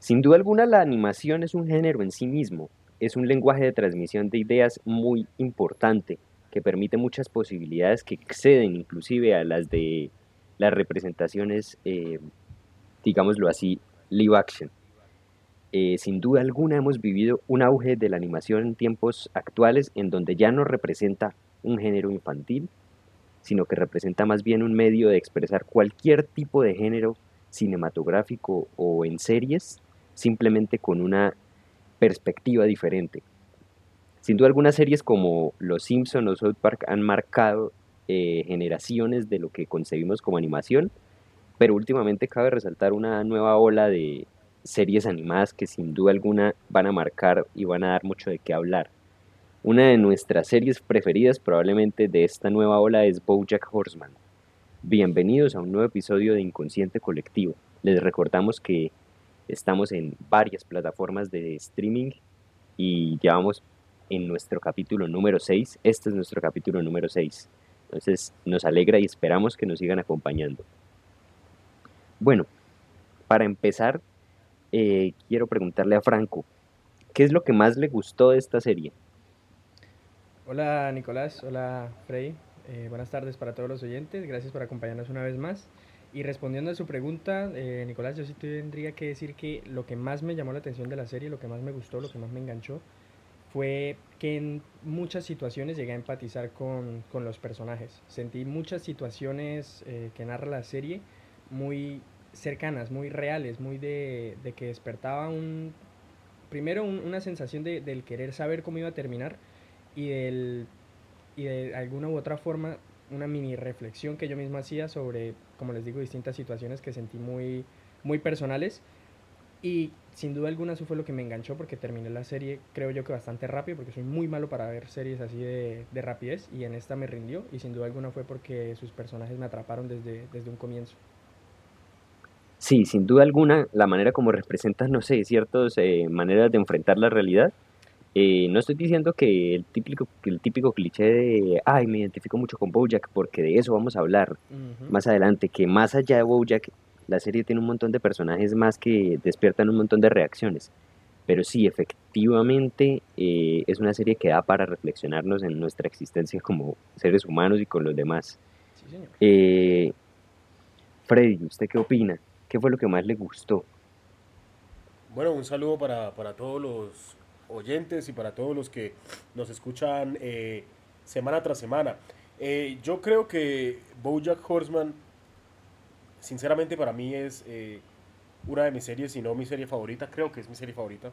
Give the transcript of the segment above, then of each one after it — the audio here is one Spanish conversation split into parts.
Sin duda alguna la animación es un género en sí mismo, es un lenguaje de transmisión de ideas muy importante que permite muchas posibilidades que exceden inclusive a las de las representaciones, eh, digámoslo así, live action. Eh, sin duda alguna hemos vivido un auge de la animación en tiempos actuales en donde ya no representa un género infantil, sino que representa más bien un medio de expresar cualquier tipo de género cinematográfico o en series, simplemente con una perspectiva diferente. Sin duda algunas series como Los Simpson o South Park han marcado eh, generaciones de lo que concebimos como animación, pero últimamente cabe resaltar una nueva ola de series animadas que sin duda alguna van a marcar y van a dar mucho de qué hablar. Una de nuestras series preferidas probablemente de esta nueva ola es BoJack Horseman. Bienvenidos a un nuevo episodio de Inconsciente Colectivo. Les recordamos que estamos en varias plataformas de streaming y ya vamos en nuestro capítulo número 6. Este es nuestro capítulo número 6. Entonces nos alegra y esperamos que nos sigan acompañando. Bueno, para empezar eh, quiero preguntarle a Franco, ¿qué es lo que más le gustó de esta serie? Hola Nicolás, hola Frey, eh, buenas tardes para todos los oyentes, gracias por acompañarnos una vez más. Y respondiendo a su pregunta, eh, Nicolás, yo sí tendría que decir que lo que más me llamó la atención de la serie, lo que más me gustó, lo que más me enganchó, fue que en muchas situaciones llegué a empatizar con, con los personajes. Sentí muchas situaciones que narra la serie muy cercanas, muy reales, muy de, que despertaba un, primero una sensación de, del querer saber cómo iba a terminar y, del, y de alguna u otra forma una mini reflexión que yo mismo hacía sobre, como les digo, distintas situaciones que sentí muy, muy personales. Y sin duda alguna eso fue lo que me enganchó porque terminé la serie creo yo que bastante rápido porque soy muy malo para ver series así de, de rapidez y en esta me rindió y sin duda alguna fue porque sus personajes me atraparon desde, desde un comienzo. Sí, sin duda alguna, la manera como representas, no sé, ciertas eh, maneras de enfrentar la realidad. Eh, no estoy diciendo que el típico, el típico cliché de, ay, me identifico mucho con Bojack, porque de eso vamos a hablar más adelante, que más allá de Bojack, la serie tiene un montón de personajes más que despiertan un montón de reacciones. Pero sí, efectivamente, eh, es una serie que da para reflexionarnos en nuestra existencia como seres humanos y con los demás. Sí, Freddy, ¿usted qué opina? ¿Qué fue lo que más le gustó? Bueno, un saludo para, todos los oyentes y para todos los que nos escuchan eh, semana tras semana. Eh, yo creo que Bojack Horseman, sinceramente para mí es eh, una de mis series, si no mi serie favorita, creo que es mi serie favorita.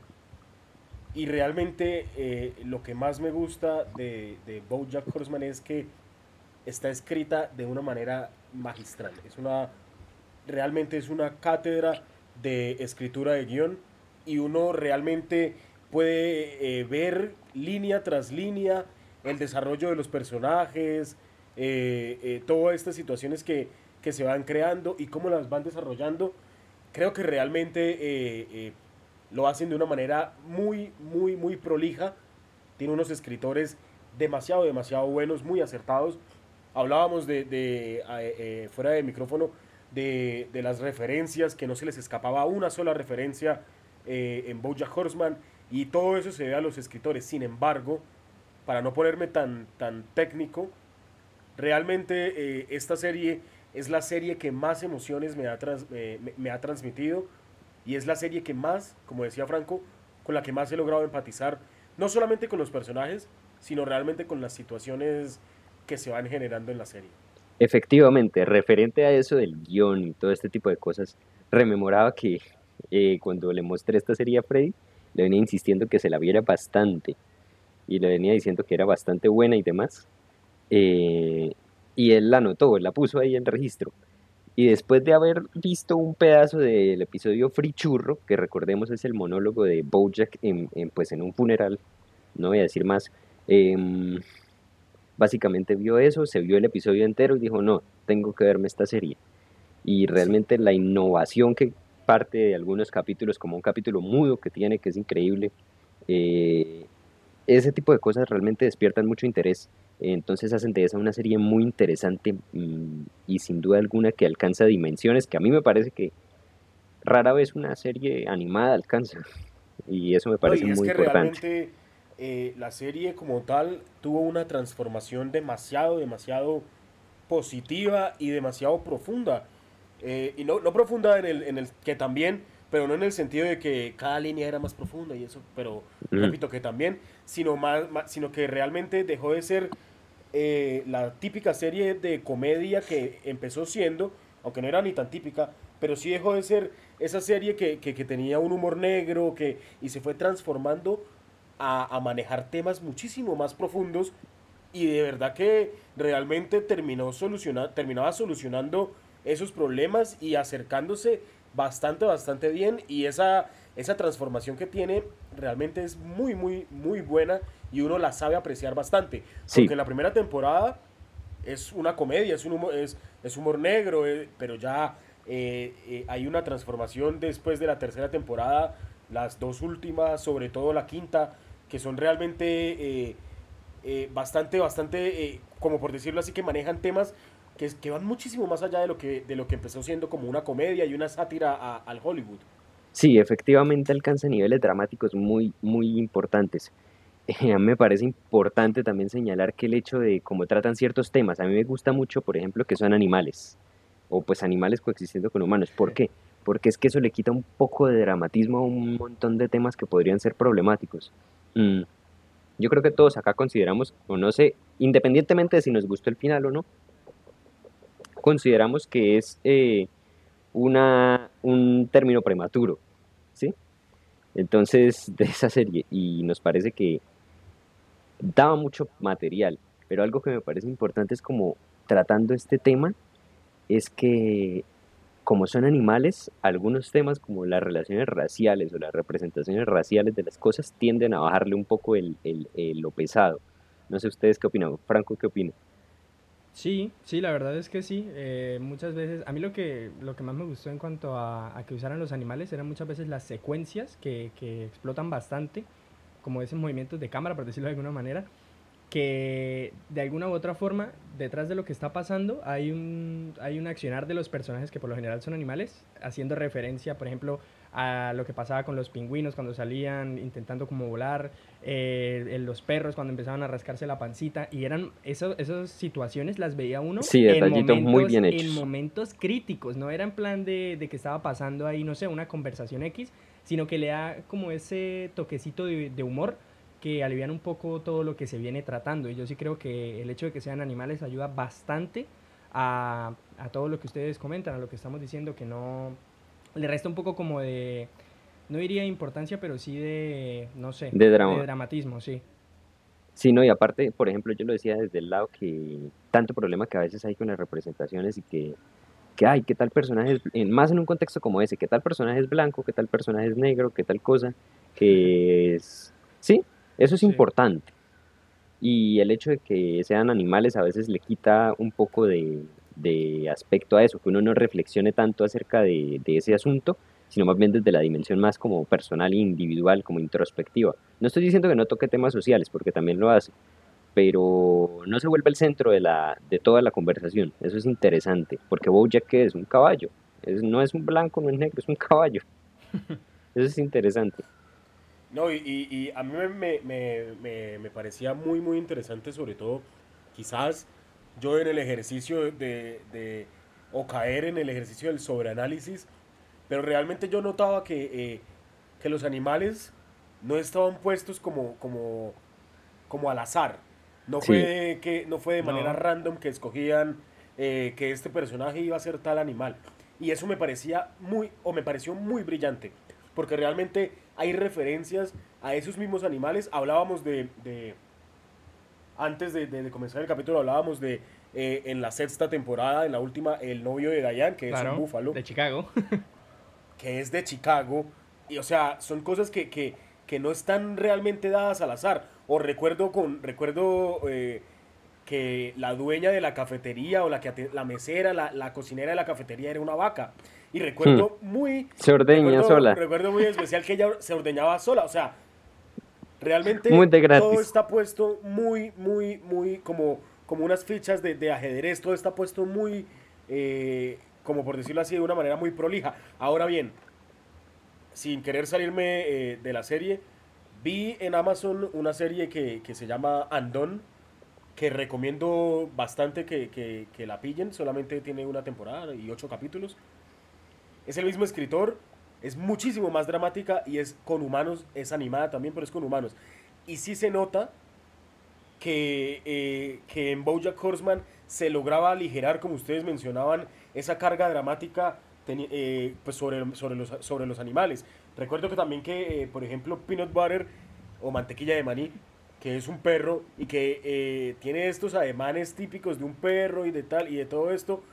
Y realmente lo que más me gusta de, de Bojack Horseman es que está escrita de una manera magistral. Es una realmente es una cátedra de escritura de guion y uno realmente puede eh, ver línea tras línea el desarrollo de los personajes, eh, eh, todas estas situaciones que, que, se van creando y cómo las van desarrollando. Creo que realmente lo hacen de una manera muy, muy, muy prolija. Tiene unos escritores demasiado, demasiado buenos, muy acertados. Hablábamos de, de fuera de micrófono de, las referencias, que no se les escapaba una sola referencia eh, en Bojack Horseman, y todo eso se ve a los escritores. Sin embargo, para no ponerme tan, tan técnico, realmente eh, esta serie es la serie que más emociones me ha, me, ha transmitido y es la serie que más, como decía Franco, con la que más he logrado empatizar, no solamente con los personajes, sino realmente con las situaciones que se van generando en la serie. Efectivamente, referente a eso del guion y todo este tipo de cosas, rememoraba que eh, cuando le mostré esta serie a Freddy, le venía insistiendo que se la viera bastante y le venía diciendo que era bastante buena y demás. Eh, y él la notó, la puso ahí en registro. Y después de haber visto un pedazo del episodio Free Churro, que recordemos es el monólogo de Bojack en, pues en un funeral, no voy a decir más, em, básicamente vio eso, se vio el episodio entero y dijo, no, tengo que verme esta serie. Y realmente la innovación que parte de algunos capítulos, como un capítulo mudo que tiene, que es increíble, eh, ese tipo de cosas realmente despiertan mucho interés. Entonces hacen de esa una serie muy interesante mm, y sin duda alguna que alcanza dimensiones que a mí me parece que rara vez una serie animada alcanza. Y eso me parece muy importante. Eh, la serie como tal tuvo una transformación demasiado, demasiado positiva y demasiado profunda. Eh, y no, no profunda en el, en el que también, pero no en el sentido de que cada línea era más profunda y eso, pero repito que también, sino, más, sino que realmente dejó de ser eh, la típica serie de comedia que empezó siendo, aunque no era ni tan típica, pero sí dejó de ser esa serie que, que, que tenía un humor negro que, y se fue transformando a, manejar temas muchísimo más profundos y de verdad que realmente terminó soluciona, terminaba solucionando esos problemas y acercándose bastante, bastante bien y esa, esa transformación que tiene realmente es muy, muy, muy buena y uno la sabe apreciar bastante. Porque la primera temporada es una comedia, es, un humor, es, es humor negro, eh, pero ya eh, eh, hay una transformación después de la tercera temporada, las dos últimas, sobre todo la quinta, que son realmente bastante, bastante, como por decirlo así, que manejan temas que, que, van muchísimo más allá de lo, que, de lo que empezó siendo como una comedia y una sátira al Hollywood. Sí, efectivamente alcanza niveles dramáticos muy, muy importantes. a mí me parece importante también señalar que el hecho de cómo tratan ciertos temas, a mí me gusta mucho, por ejemplo, que son animales, o pues animales coexistiendo con humanos. ¿Por qué? Porque es que eso le quita un poco de dramatismo a un montón de temas que podrían ser problemáticos. Mm, yo creo que todos acá consideramos, o no sé, independientemente de si nos gustó el final o no, consideramos que es eh, una, un término prematuro, ¿sí? Entonces, de esa serie, y nos parece que daba mucho material, pero algo que me parece importante es como tratando este tema, es que como son animales, algunos temas como las relaciones raciales o las representaciones raciales de las cosas tienden a bajarle un poco el, lo pesado. No sé ustedes qué opinan. Franco, ¿qué opina? Sí, sí, la verdad es que sí. Eh, muchas veces, a mí lo que, lo que más me gustó en cuanto a, que usaran los animales eran muchas veces las secuencias que, que explotan bastante, como esos movimientos de cámara, por decirlo de alguna manera, que de alguna u otra forma, detrás de lo que está pasando, hay un, hay un accionar de los personajes que por lo general son animales, haciendo referencia, por ejemplo, a lo que pasaba con los pingüinos cuando salían intentando como volar, eh, los perros cuando empezaban a rascarse la pancita, y eran eso, esas situaciones las veía uno en, momentos, muy bien en momentos críticos, no era en plan de, de, que estaba pasando ahí, no sé, una conversación X, sino que le da como ese toquecito de, de humor que alivian un poco todo lo que se viene tratando. Y yo sí creo que el hecho de que sean animales ayuda bastante a, a todo lo que ustedes comentan, a lo que estamos diciendo, que no le resta un poco como de, no diría importancia, pero sí de, no sé, de, drama. de dramatismo, sí. Sí, no, y aparte, por ejemplo, yo lo decía desde el lado que tanto problema que a veces hay con las representaciones y que, que hay, qué tal personaje es, más en un contexto como ese, qué tal personaje es blanco, qué tal personaje es negro, qué tal cosa, que es, sí, eso es importante. Y el hecho de que sean animales a veces le quita un poco de, aspecto a eso, que uno no reflexione tanto acerca de, ese asunto, sino más bien desde la dimensión más como personal e individual, como introspectiva. No estoy diciendo que no toque temas sociales, porque también lo hace, pero no se vuelve el centro de, la, de toda la conversación. Eso es interesante, porque Bojack es un caballo, es, no es un blanco, no es negro, es un caballo. Eso es interesante. No, y, y, a mí me, me, me, me, parecía muy, muy interesante, sobre todo, quizás yo en el ejercicio de, de o caer en el ejercicio del sobreanálisis, pero realmente yo notaba que, eh, que los animales no estaban puestos como, como, como al azar. No, fue de, que, no fue de manera random que escogían eh, que este personaje iba a ser tal animal. Y eso me parecía muy, o me pareció muy brillante, porque realmente hay referencias a esos mismos animales. Hablábamos de, antes de, comenzar el capítulo, hablábamos de eh, en la sexta temporada, en la última, el novio de Diane, que es un búfalo. De Chicago. que es de Chicago. Y o sea, son cosas que, que, que no están realmente dadas al azar. O recuerdo con, recuerdo eh, que la dueña de la cafetería o la, que, la mesera, la, la cocinera de la cafetería era una vaca. Y recuerdo hmm. muy... Se ordeña sola. Recuerdo muy especial que ella se ordeñaba sola. O sea, realmente todo está puesto muy, muy, muy como, como unas fichas de, de ajedrez. Todo está puesto muy, eh, como por decirlo así, de una manera muy prolija. Ahora bien, sin querer salirme eh, de la serie, vi en Amazon una serie que, que se llama Andon, que recomiendo bastante que, que, que, la pillen, solamente tiene una temporada y ocho capítulos. Es el mismo escritor, es muchísimo más dramática y es con humanos, es animada también, pero es con humanos. Y sí se nota que, eh, que en Bojack Horseman se lograba aligerar, como ustedes mencionaban, esa carga dramática eh, pues sobre, sobre, los, sobre los animales. Recuerdo que también que, eh, por ejemplo, Peanut Butter o mantequilla de maní, que es un perro y que eh, tiene estos ademanes típicos de un perro y de tal y de todo esto,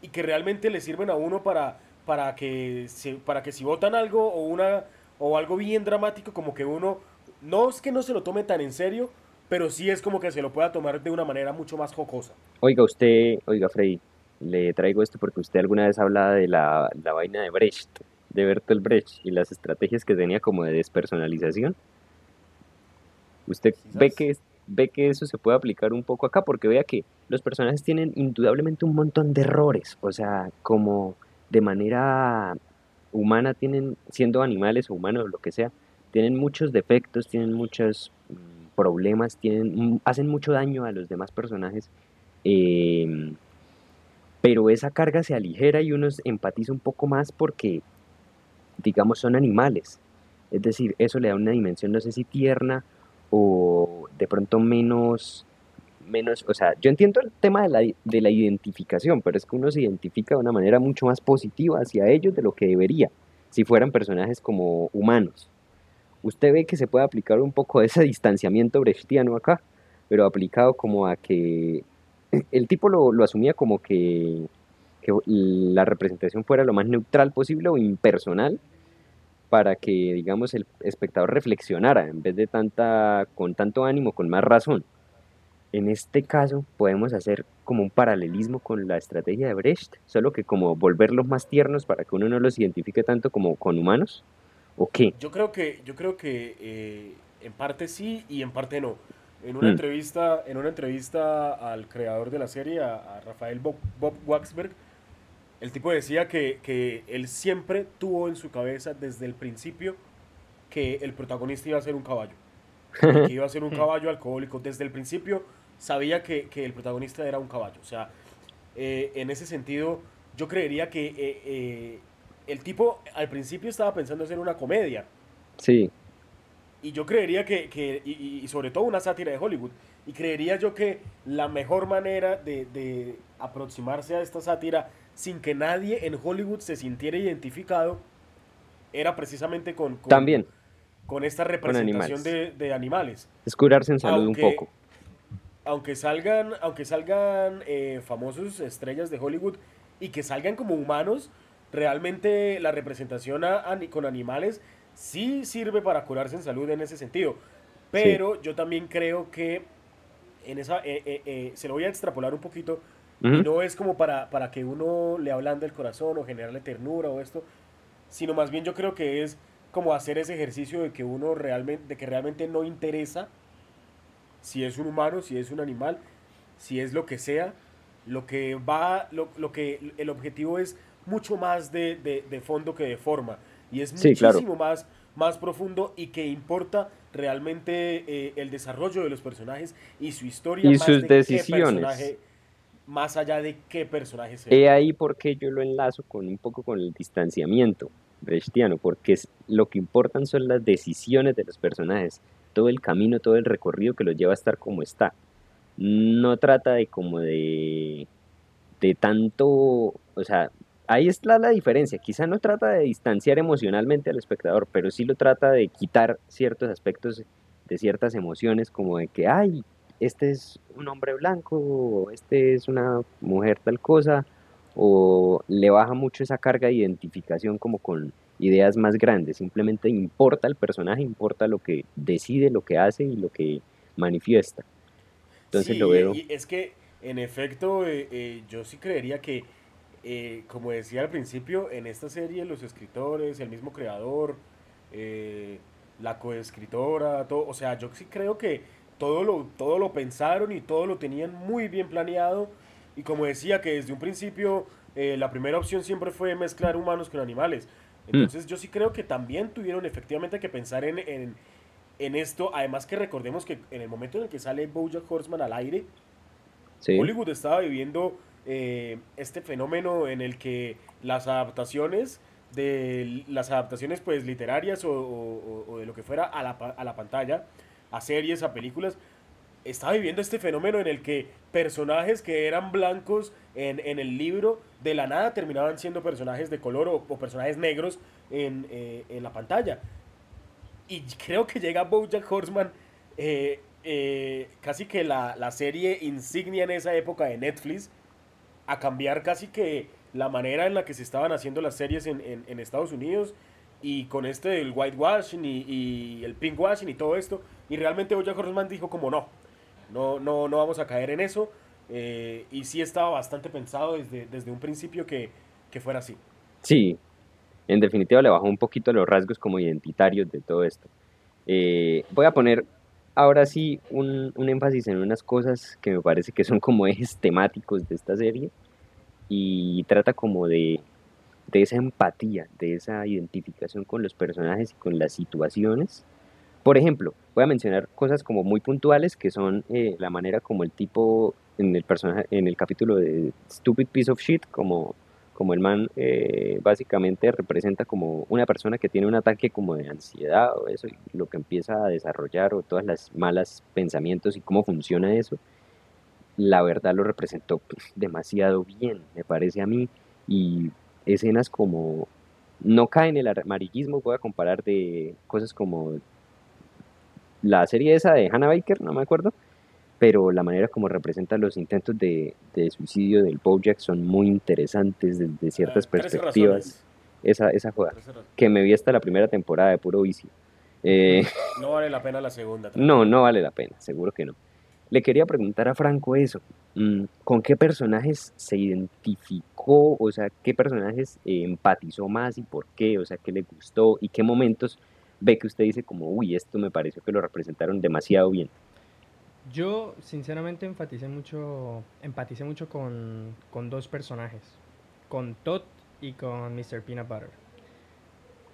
y que realmente le sirven a uno para, para, que, se, para que si votan algo o, una, o algo bien dramático, como que uno, no es que no se lo tome tan en serio, pero sí es como que se lo pueda tomar de una manera mucho más jocosa. Oiga, usted, oiga, Freddy, le traigo esto porque usted alguna vez hablaba de la, la vaina de Brecht, de Bertolt Brecht, y las estrategias que tenía como de despersonalización. Usted ve que, ve que eso se puede aplicar un poco acá, porque vea que los personajes tienen indudablemente un montón de errores, o sea, como de manera humana tienen, siendo animales o humanos o lo que sea, tienen muchos defectos, tienen muchos mm, problemas, tienen, hacen mucho daño a los demás personajes. Eh, pero esa carga se aligera y uno empatiza un poco más porque, digamos, son animales. Es decir, eso le da una dimensión, no sé si tierna o de pronto menos, menos, o sea, yo entiendo el tema de la, de la identificación, pero es que uno se identifica de una manera mucho más positiva hacia ellos de lo que debería, si fueran personajes como humanos. Usted ve que se puede aplicar un poco ese distanciamiento brechtiano acá, pero aplicado como a que el tipo lo, lo asumía como que, que, la representación fuera lo más neutral posible o impersonal para que, digamos, el espectador reflexionara en vez de tanta, con tanto ánimo, con más razón. En este caso podemos hacer como un paralelismo con la estrategia de Brecht, solo que como volverlos más tiernos para que uno no los identifique tanto como con humanos, ¿o qué? Yo creo que, yo creo que eh, en parte sí y en parte no. En una, mm. entrevista, en una entrevista al creador de la serie, a, Rafael Bob, Bob, Waxberg, el tipo decía que, que, él siempre tuvo en su cabeza desde el principio que el protagonista iba a ser un caballo. que iba a ser un caballo alcohólico. Desde el principio sabía que, que el protagonista era un caballo. O sea, eh, en ese sentido, yo creería que eh, eh, el tipo al principio estaba pensando hacer una comedia. Sí. Y yo creería que, que y, sobre todo una sátira de Hollywood, y creería yo que la mejor manera de, de, aproximarse a esta sátira sin que nadie en Hollywood se sintiera identificado era precisamente con, con También. con esta representación de, de, animales. Es curarse en salud un poco. Aunque salgan, aunque salgan eh, famosos estrellas de Hollywood y que salgan como humanos, realmente la representación a, con animales sí sirve para curarse en salud en ese sentido. Pero yo también creo que en esa, eh, eh, eh, se lo voy a extrapolar un poquito, y no es como para, para que uno le hablando el corazón o generarle ternura o esto, sino más bien yo creo que es como hacer ese ejercicio de que uno realmente, de que realmente no interesa si es un humano, si es un animal, si es lo que sea, lo que va, lo, lo que el objetivo es mucho más de, de, de fondo que de forma y es muchísimo más, más profundo y que importa realmente eh, el desarrollo de los personajes y su historia y sus decisiones. más allá de qué personaje sea. He ahí porque yo lo enlazo con un poco con el distanciamiento brechtiano, porque es, lo que importan son las decisiones de los personajes, todo el camino, todo el recorrido que los lleva a estar como está. No trata de como de de tanto, o sea, ahí está la diferencia. Quizá no trata de distanciar emocionalmente al espectador, pero sí lo trata de quitar ciertos aspectos de ciertas emociones, como de que, ay, este es un hombre blanco, o este es una mujer tal cosa, o le baja mucho esa carga de identificación como con ideas más grandes. Simplemente importa el personaje, importa lo que decide, lo que hace y lo que manifiesta. Entonces lo veo. Y es que, en efecto, eh, eh, yo sí creería que eh, como decía al principio, en esta serie los escritores, el mismo creador, eh, la coescritora, todo, o sea, yo sí creo que todo lo, todo lo pensaron y todo lo tenían muy bien planeado. Y como decía que desde un principio eh, la primera opción siempre fue mezclar humanos con animales. Entonces yo sí creo que también tuvieron efectivamente que pensar en, en, en, esto, además que recordemos que en el momento en el que sale Bojack Horseman al aire, Hollywood estaba viviendo eh, este fenómeno en el que las adaptaciones de las adaptaciones pues literarias o, o, de lo que fuera a la, a la pantalla, a series, a películas, estaba viviendo este fenómeno en el que personajes que eran blancos en, en el libro de la nada terminaban siendo personajes de color o, personajes negros en, eh, en, la pantalla. Y creo que llega Bojack Horseman, eh, eh, casi que la, la, serie insignia en esa época de Netflix, a cambiar casi que la manera en la que se estaban haciendo las series en, en, en Estados Unidos y con este del whitewashing y, y el pinkwashing y todo esto. Y realmente Bojack Horseman dijo como no, no, no, no vamos a caer en eso. Eh, y sí estaba bastante pensado desde, desde un principio que, que, fuera así. Sí, en definitiva le bajó un poquito los rasgos como identitarios de todo esto. Eh, voy a poner ahora sí un, un, énfasis en unas cosas que me parece que son como ejes temáticos de esta serie y trata como de, de esa empatía, de esa identificación con los personajes y con las situaciones por ejemplo, voy a mencionar cosas como muy puntuales que son eh, la manera como el tipo en el personaje, en el capítulo de Stupid Piece of Shit, como, como el man eh, básicamente representa como una persona que tiene un ataque como de ansiedad o eso, y lo que empieza a desarrollar o todas las malas pensamientos y cómo funciona eso, la verdad lo representó pues, demasiado bien, me parece a mí, y escenas como no caen en el amarillismo, voy a comparar de cosas como la serie esa de Hannah Baker, no me acuerdo, pero la manera como representa los intentos de, de suicidio del Bojack son muy interesantes desde ciertas ah, perspectivas. Esa, esa joda, que me vi hasta la primera temporada de puro vicio. Eh, no vale la pena la segunda. No, no vale la pena, seguro que no. Le quería preguntar a Franco eso, mm, ¿con qué personajes se identificó? O sea, ¿qué personajes empatizó más y por qué? O sea, ¿qué le gustó y qué momentos ve que usted dice como, uy, esto me pareció que lo representaron demasiado bien? Yo sinceramente enfaticé mucho, empaticé mucho con, con dos personajes, con Todd y con Mr. Peanut Butter.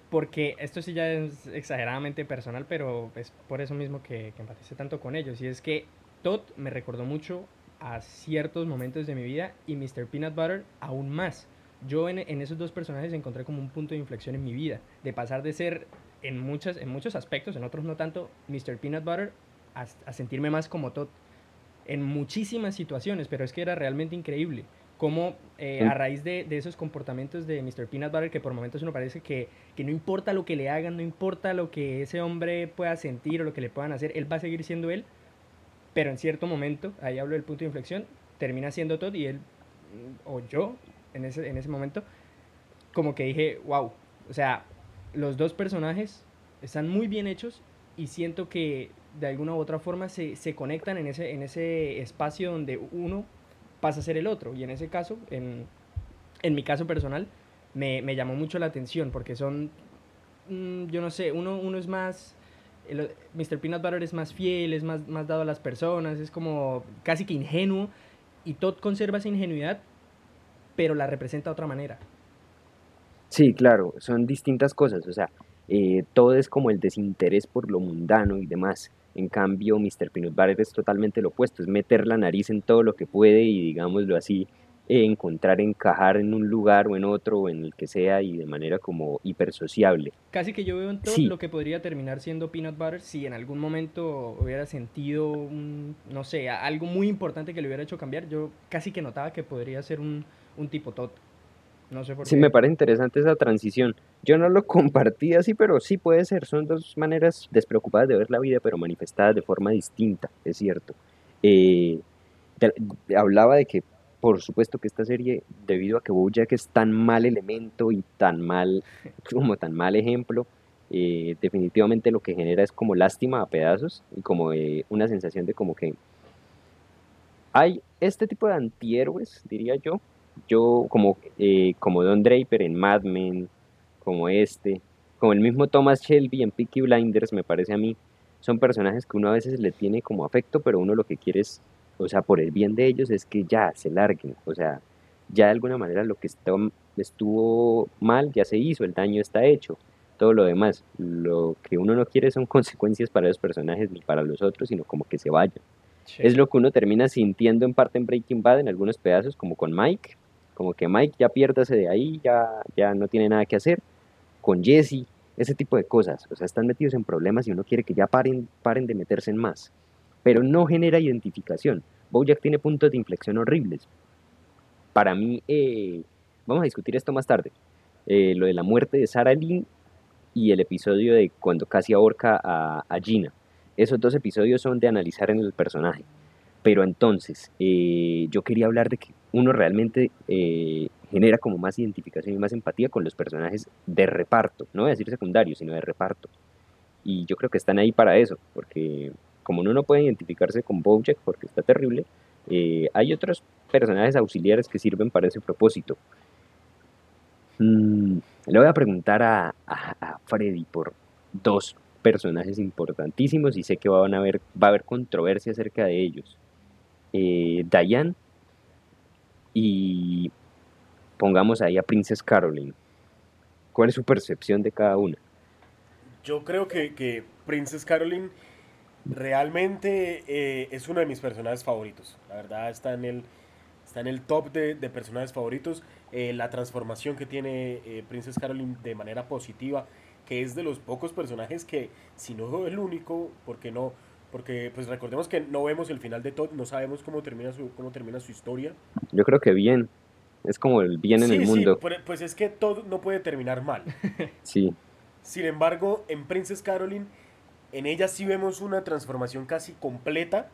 Porque esto sí ya es exageradamente personal, pero es por eso mismo que, que empaticé tanto con ellos. Y es que Todd me recordó mucho a ciertos momentos de mi vida y Mr. Peanut Butter aún más. Yo en, en, esos dos personajes encontré como un punto de inflexión en mi vida, de pasar de ser en, muchas, en muchos aspectos, en otros no tanto, Mr. Peanut Butter, a, sentirme más como Todd. En muchísimas situaciones, pero es que era realmente increíble cómo eh, a raíz de, de, esos comportamientos de Mr. Peanut Butter, que por momentos uno parece que, que, no importa lo que le hagan, no importa lo que ese hombre pueda sentir o lo que le puedan hacer, él va a seguir siendo él, pero en cierto momento, ahí hablo del punto de inflexión, termina siendo Todd y él, o yo, en ese, en ese momento, como que dije, wow, o sea, los dos personajes están muy bien hechos y siento que de alguna u otra forma se, se, conectan en ese, en ese espacio donde uno pasa a ser el otro. Y en ese caso, en, en mi caso personal, me, me, llamó mucho la atención porque son, mm, yo no sé, uno, uno es más... Mr. Peanut Butter es más fiel, es más, más dado a las personas, es como casi que ingenuo. Y Todd conserva esa ingenuidad, pero la representa de otra manera. Sí, claro, son distintas cosas, o sea, eh, todo es como el desinterés por lo mundano y demás. En cambio, Mr. Peanut Butter es totalmente lo opuesto, es meter la nariz en todo lo que puede y, digámoslo así, encontrar encajar en un lugar o en otro o en el que sea y de manera como hipersociable. Casi que yo veo en todo lo que podría terminar siendo Peanut Butter si en algún momento hubiera sentido, un, no sé, algo muy importante que le hubiera hecho cambiar, yo casi que notaba que podría ser un, un tipo tot. No sé por sí, me parece interesante esa transición. Yo no lo compartí así, pero sí puede ser. Son dos maneras despreocupadas de ver la vida, pero manifestadas de forma distinta, es cierto. Eh, hablaba de que, por supuesto, que esta serie, debido a que Bojack es tan mal elemento y tan mal, como tan mal ejemplo, eh, definitivamente lo que genera es como lástima a pedazos y como eh, una sensación de como que hay este tipo de antihéroes, diría yo, yo como, eh, como Don Draper en Mad Men, como este, como el mismo Thomas Shelby en Peaky Blinders, me parece a mí, son personajes que uno a veces le tiene como afecto, pero uno lo que quiere es, o sea, por el bien de ellos es que ya se larguen, o sea, ya de alguna manera lo que estuvo mal, ya se hizo, el daño está hecho. Todo lo demás, lo que uno no quiere son consecuencias para los personajes ni para los otros, sino como que se vayan. Es lo que uno termina sintiendo en parte en Breaking Bad en algunos pedazos, como con Mike, como que Mike ya piérdase de ahí, ya, ya no tiene nada que hacer. Con Jesse, ese tipo de cosas. O sea, están metidos en problemas y uno quiere que ya paren, paren de meterse en más. Pero no genera identificación. Bojack tiene puntos de inflexión horribles. Para mí, eh, vamos a discutir esto más tarde. Eh, lo de la muerte de Sarah Lynn y el episodio de cuando casi ahorca a, a Gina. Esos dos episodios son de analizar en el personaje. Pero entonces, eh, yo quería hablar de que uno realmente eh, genera como más identificación y más empatía con los personajes de reparto, no voy a decir secundarios, sino de reparto. Y yo creo que están ahí para eso, porque como uno no puede identificarse con Bojack porque está terrible, eh, hay otros personajes auxiliares que sirven para ese propósito. Mm, le voy a preguntar a, a, Freddy por dos personajes importantísimos y sé que van a haber, va a haber controversia acerca de ellos. Eh, Diane y pongamos ahí a Princess Caroline. ¿Cuál es su percepción de cada una? Yo creo que, que Princess Caroline realmente eh, es uno de mis personajes favoritos. La verdad está en el, está en el top de, personajes favoritos. Eh, la transformación que tiene eh, Princess Caroline de manera positiva, que es de los pocos personajes que, si no el único, porque no, porque pues recordemos que no vemos el final de Todd, no sabemos cómo termina su, cómo termina su historia. Yo creo que bien. Es como el bien en el mundo. Sí, pues es que Todd no puede terminar mal. sí. Sin embargo, en Princess Caroline, en ella sí vemos una transformación casi completa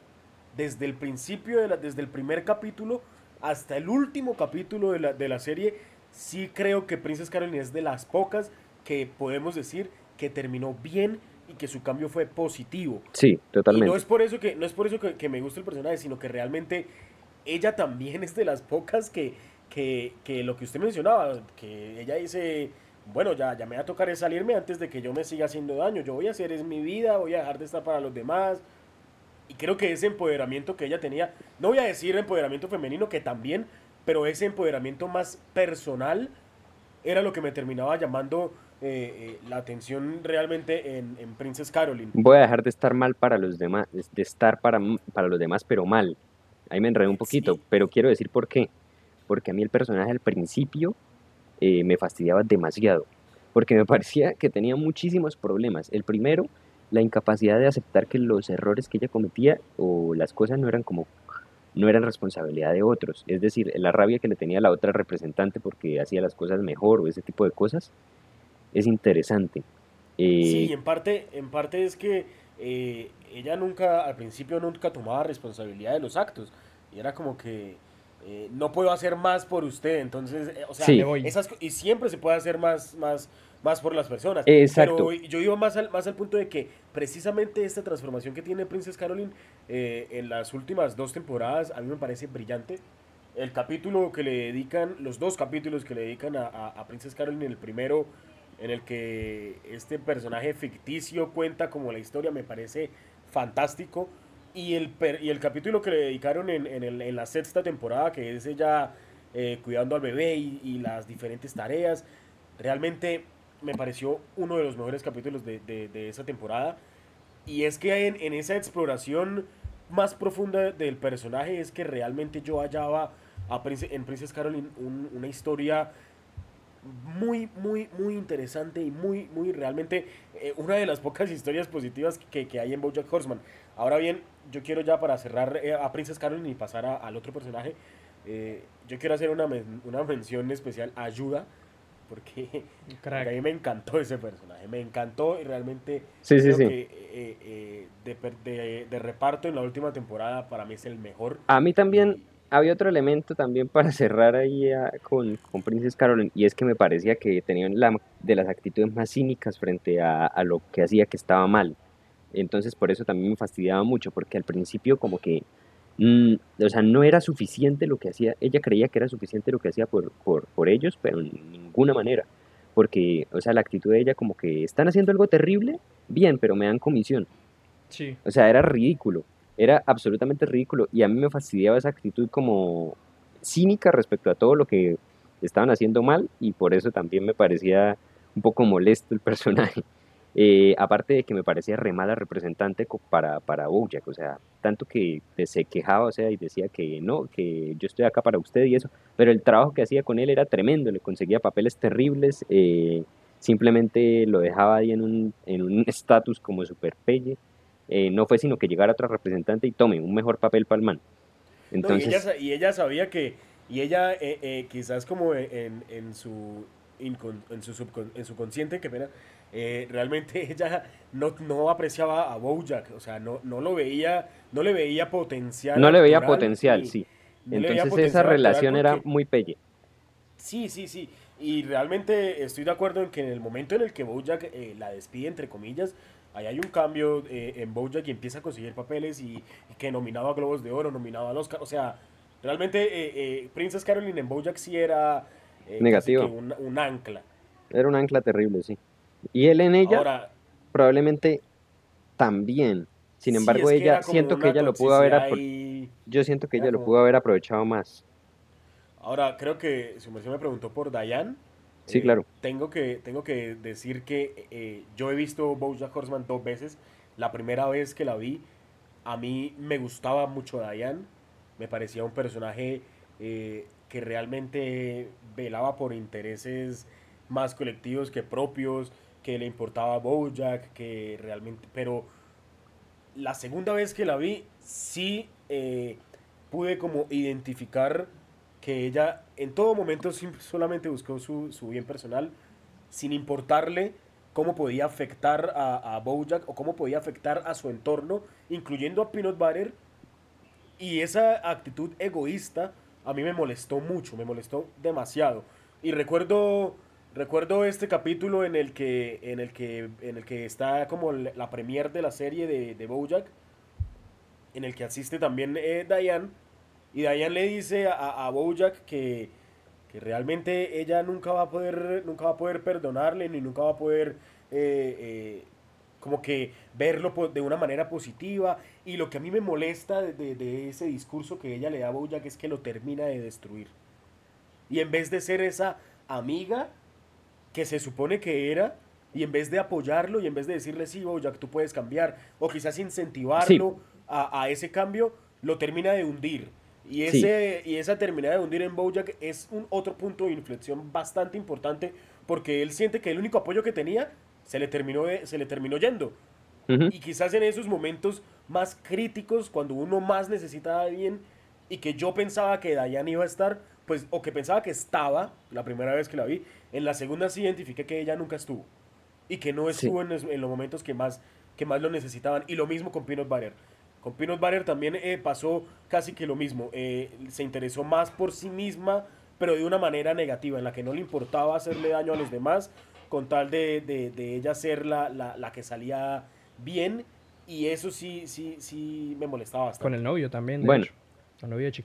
desde el principio, de la, desde el primer capítulo hasta el último capítulo de la, de la serie. Sí creo que Princess Caroline es de las pocas que podemos decir que terminó bien y que su cambio fue positivo. Sí, totalmente. Y no es por eso que, no es por eso que, me gusta el personaje, sino que realmente ella también es de las pocas que, que, que lo que usted mencionaba, que ella dice, bueno, ya, ya me va a tocar salirme antes de que yo me siga haciendo daño, yo voy a hacer es mi vida, voy a dejar de estar para los demás. Y creo que ese empoderamiento que ella tenía, no voy a decir empoderamiento femenino, que también, pero ese empoderamiento más personal era lo que me terminaba llamando eh, eh, la atención realmente en, Princess Caroline. Voy a dejar de estar mal para los demás, de estar para, para los demás, pero mal. Ahí me enredé un poquito, pero quiero decir por qué. Porque a mí el personaje al principio eh, me fastidiaba demasiado. Porque me parecía que tenía muchísimos problemas. El primero, la incapacidad de aceptar que los errores que ella cometía o las cosas no eran como no eran responsabilidad de otros. Es decir, la rabia que le tenía la otra representante porque hacía las cosas mejor o ese tipo de cosas, es interesante. Eh, sí, en parte, en parte es que eh, ella nunca, al principio nunca tomaba responsabilidad de los actos. Y era como que eh, no puedo hacer más por usted. Entonces, o sea, esas, y siempre se puede hacer más, más, más por las personas. Exacto. Pero yo iba más al, más al punto de que precisamente esta transformación que tiene Princess Caroline en las últimas dos temporadas a mí me parece brillante. El capítulo que le dedican, los dos capítulos que le dedican a, a, a Princess Caroline, el primero en el que este personaje ficticio cuenta como la historia, me parece fantástico. Y el, y el capítulo que le dedicaron en, en, la sexta temporada, que es ella eh, cuidando al bebé y, las diferentes tareas, realmente me pareció uno de los mejores capítulos de, de, esa temporada. Y es que en, en, esa exploración más profunda del personaje es que realmente yo hallaba a en Princess Caroline una historia muy, muy, muy interesante y muy, muy realmente eh, una de las pocas historias positivas que, que, hay en Bojack Horseman. Ahora bien, yo quiero ya para cerrar eh, a Princess Caroline y pasar al otro personaje, eh, yo quiero hacer una, una mención especial a Ayuda, porque, a mí me encantó ese personaje, me encantó y realmente sí, sí, sí. que de, de, de, reparto en la última temporada para mí es el mejor. A mí también había otro elemento también para cerrar ahí con, con, Princess Caroline, y es que me parecía que tenían la, de las actitudes más cínicas frente a, a, lo que hacía que estaba mal. Entonces por eso también me fastidiaba mucho, porque al principio como que, mm, o sea, no era suficiente lo que hacía, ella creía que era suficiente lo que hacía por, por, por ellos, pero en ninguna manera. Porque, o sea, la actitud de ella como que están haciendo algo terrible, bien, pero me dan comisión. Sí. O sea, era ridículo era absolutamente ridículo y a mí me fastidiaba esa actitud como cínica respecto a todo lo que estaban haciendo mal y por eso también me parecía un poco molesto el personaje. Eh, aparte de que me parecía re mala representante para, para Bojack, o sea, tanto que se quejaba, o sea, y decía que no, que yo estoy acá para usted y eso, pero el trabajo que hacía con él era tremendo, le conseguía papeles terribles, eh, simplemente lo dejaba ahí en un estatus en como super pelle, eh, no fue sino que llegara otra representante y tome un mejor papel para el man. Entonces, y, ella, sabía que, y ella quizás como en, en su en su, en su consciente, que pena, eh, realmente ella no, no apreciaba a Bojack, o sea, no, no lo veía, no le veía potencial. No le veía potencial, sí. Entonces esa relación era muy pelle. Sí, sí, sí. Y realmente estoy de acuerdo en que en el momento en el que Bojack eh, la despide, entre comillas, ahí hay un cambio eh, en Bojack y empieza a conseguir papeles y, que nominaba a Globos de Oro, nominaba a Oscar. O sea, realmente Princess Caroline en Bojack sí era negativo. Un, un, ancla. Era un ancla terrible, sí. Y él en ella probablemente también. Sin embargo, ella siento que ella lo pudo haber yo siento que ella lo pudo haber aprovechado más. Ahora, creo que su merced me preguntó por Diane. Sí, claro. Eh, tengo, que, tengo que decir que eh, yo he visto Bojack Horseman dos veces. La primera vez que la vi, a mí me gustaba mucho Diane. Me parecía un personaje eh, que realmente velaba por intereses más colectivos que propios que le importaba a Bojack, que realmente, pero la segunda vez que la vi, sí eh, pude como identificar que ella en todo momento solamente buscó su, bien personal, sin importarle cómo podía afectar a, a Bojack o cómo podía afectar a su entorno, incluyendo a Peanut Butter. Y esa actitud egoísta a mí me molestó mucho, me molestó demasiado. Y recuerdo Recuerdo este capítulo en el que, en el que, en el que está como la premier de la serie de, de Bojack, en el que asiste también eh, Diane, y Diane le dice a, a Bojack que, que, realmente ella nunca va a poder, nunca va a poder perdonarle, ni nunca va a poder eh, eh, como que verlo de una manera positiva, y lo que a mí me molesta de, de ese discurso que ella le da a Bojack es que lo termina de destruir. Y en vez de ser esa amiga, que se supone que era, y en vez de apoyarlo y en vez de decirle, sí, Bojack, tú puedes cambiar, o quizás incentivarlo a, ese cambio, lo termina de hundir. Y, ese, y esa terminada de hundir en Bojack es un otro punto de inflexión bastante importante porque él siente que el único apoyo que tenía se le terminó, se le terminó yendo. Y quizás en esos momentos más críticos, cuando uno más necesita a alguien y que yo pensaba que Dayan iba a estar, pues, o que pensaba que estaba la primera vez que la vi, en la segunda sí identifiqué que ella nunca estuvo. Y que no estuvo en, los momentos que más, que más lo necesitaban. Y lo mismo con Peanut Butter. Con Peanut Butter también eh, pasó casi que lo mismo. Eh, se interesó más por sí misma, pero de una manera negativa, en la que no le importaba hacerle daño a los demás, con tal de, de, ella ser la, la, la, que salía bien. Y eso sí, sí, sí me molestaba bastante. Con el novio también. bueno,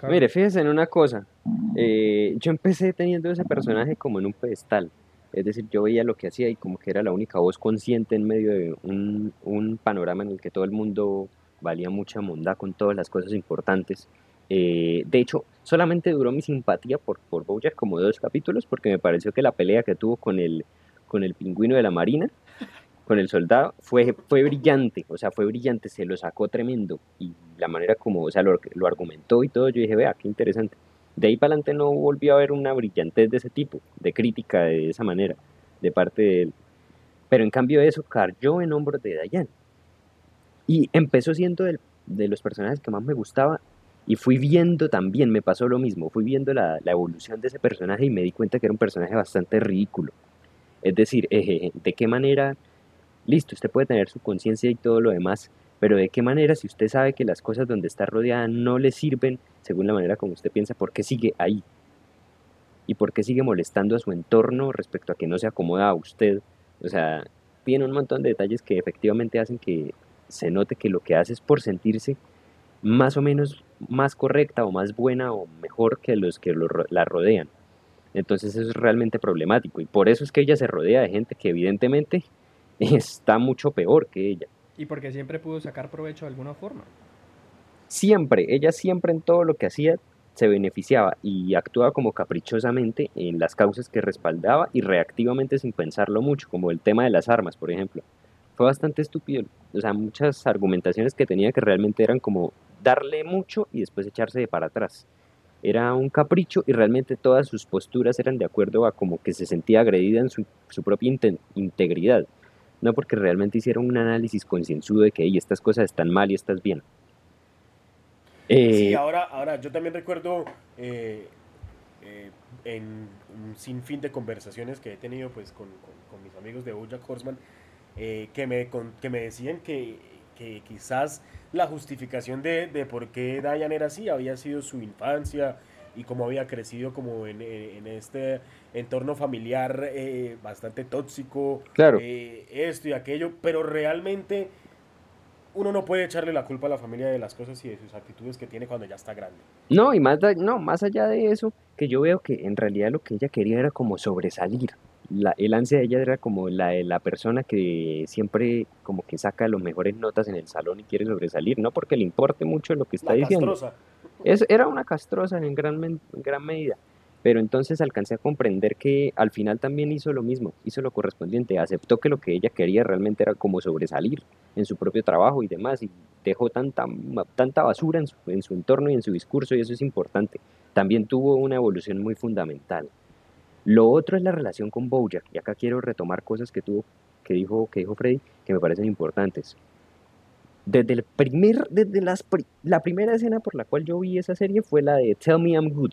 Mire, fíjese en una cosa. Eh, yo empecé teniendo ese personaje como en un pedestal. Es decir, yo veía lo que hacía y como que era la única voz consciente en medio de un, un panorama en el que todo el mundo valía mucha monda con todas las cosas importantes. Eh, de hecho, solamente duró mi simpatía por, por Bojack como dos capítulos porque me pareció que la pelea que tuvo con el, con el pingüino de la marina con el soldado fue, fue brillante, o sea, fue brillante, se lo sacó tremendo y la manera como, o sea, lo, lo argumentó y todo, yo dije, vea, qué interesante. De ahí para adelante no volvió a haber una brillantez de ese tipo, de crítica de esa manera, de parte de él. Pero en cambio eso cayó en hombros de Dayan. Y empezó siendo de los personajes que más me gustaba y fui viendo también, me pasó lo mismo, fui viendo la, evolución de ese personaje y me di cuenta que era un personaje bastante ridículo. Es decir, de qué manera listo, usted puede tener su conciencia y todo lo demás, pero de qué manera si usted sabe que las cosas donde está rodeada no le sirven según la manera como usted piensa, ¿por qué sigue ahí? ¿Y por qué sigue molestando a su entorno respecto a que no se acomoda a usted? O sea, tiene un montón de detalles que efectivamente hacen que se note que lo que hace es por sentirse más o menos más correcta o más buena o mejor que los que la rodean. Entonces eso es realmente problemático y por eso es que ella se rodea de gente que evidentemente está mucho peor que ella. Y porque siempre pudo sacar provecho de alguna forma. Siempre, ella siempre en todo lo que hacía se beneficiaba y actuaba como caprichosamente en las causas que respaldaba y reactivamente sin pensarlo mucho, como el tema de las armas, por ejemplo. Fue bastante estúpido, o sea, muchas argumentaciones que tenía que realmente eran como darle mucho y después echarse de para atrás. Era un capricho y realmente todas sus posturas eran de acuerdo a como que se sentía agredida en su, propia integridad, no porque realmente hiciera un análisis concienzudo de que estas cosas están mal y estas bien sí, eh, ahora, ahora yo también recuerdo eh, eh, en un sinfín de conversaciones que he tenido pues con, mis amigos de Bojack Horseman que, me, que me decían que, quizás la justificación de, por qué Diane era así había sido su infancia y cómo había crecido como en, este entorno familiar bastante tóxico, claro. esto y aquello, pero realmente uno no puede echarle la culpa a la familia de las cosas y de sus actitudes que tiene cuando ya está grande. No, y más, no, más allá de eso, que yo veo que en realidad lo que ella quería era como sobresalir. La, el ansia de ella era como la de la persona que siempre como que saca las mejores notas en el salón y quiere sobresalir, no porque le importe mucho lo que está diciendo. Es, era una castrosa en gran, en gran medida. Pero entonces alcancé a comprender que al final también hizo lo mismo, hizo lo correspondiente, aceptó que lo que ella quería realmente era como sobresalir en su propio trabajo y demás, y dejó tanta, tanta basura en su, en su entorno y en su discurso, y eso es importante. También tuvo una evolución muy fundamental. Lo otro es la relación con Bojack, y acá quiero retomar cosas que tuvo, que dijo, que dijo Freddy, que me parecen importantes. Desde el primer, desde las, la primera escena por la cual yo vi esa serie fue la de Tell Me I'm Good,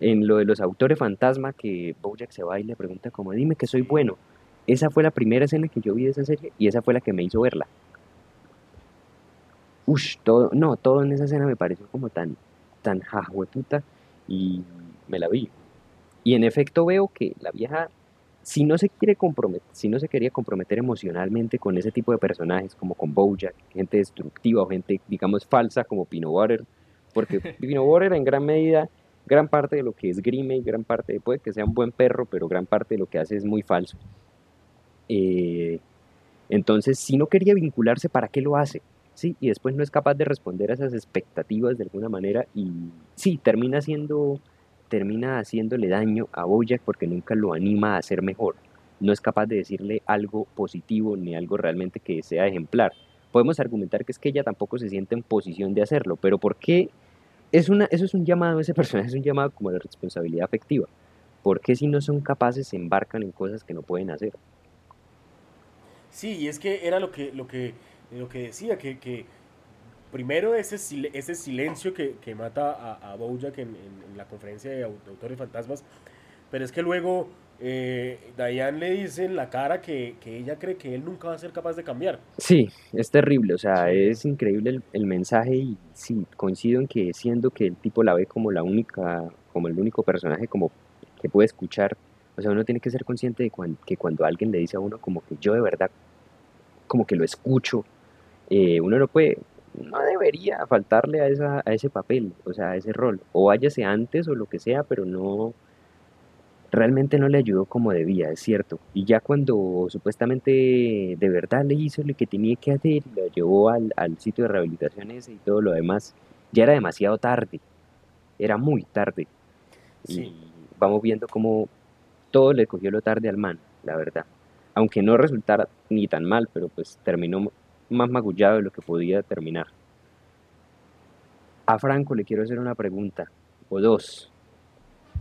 en lo de los autores fantasma que Bojack se va y le pregunta como dime que soy bueno. Esa fue la primera escena que yo vi de esa serie y esa fue la que me hizo verla. Ush, todo, no, todo en esa escena me pareció como tan, tan jajueputa y me la vi. Y en efecto veo que la vieja, si no se quiere comprometer, si no se quería comprometer emocionalmente con ese tipo de personajes como con Bojack, gente destructiva o gente, digamos, falsa como Pino Water, porque Pino Water en gran medida gran parte de lo que es grime y gran parte, puede que sea un buen perro, pero gran parte de lo que hace es muy falso. Eh, entonces, si no quería vincularse, ¿para qué lo hace? ¿Sí? Y después no es capaz de responder a esas expectativas de alguna manera y sí, termina haciendo termina haciéndole daño a Bojack porque nunca lo anima a ser mejor. No es capaz de decirle algo positivo ni algo realmente que sea ejemplar. Podemos argumentar que es que ella tampoco se siente en posición de hacerlo, pero ¿por qué es una, eso es un llamado, ese personaje es un llamado como de responsabilidad afectiva. porque si no son capaces se embarcan en cosas que no pueden hacer? Sí, y es que era lo que, lo que, lo que decía, que, que primero ese, ese silencio que, que mata a, a Bojack en, en, la conferencia de autores fantasmas, pero es que luego eh, Diane le dice en la cara que, ella cree que él nunca va a ser capaz de cambiar. Sí, es terrible, o sea, es increíble el, mensaje y sí, coincido en que siendo que el tipo la ve como la única, como el único personaje como que puede escuchar, o sea, uno tiene que ser consciente de que cuando alguien le dice a uno como que yo de verdad, como que lo escucho, eh, uno no puede, no debería faltarle a, esa, a ese papel, o sea, a ese rol, o váyase antes o lo que sea, pero no realmente no le ayudó como debía, es cierto. Y ya cuando supuestamente de verdad le hizo lo que tenía que hacer, lo llevó al, sitio de rehabilitación ese y todo lo demás, ya era demasiado tarde, era muy tarde. Y vamos viendo cómo todo le cogió lo tarde al man, la verdad. Aunque no resultara ni tan mal, pero pues terminó más magullado de lo que podía terminar. A Franco le quiero hacer una pregunta, o dos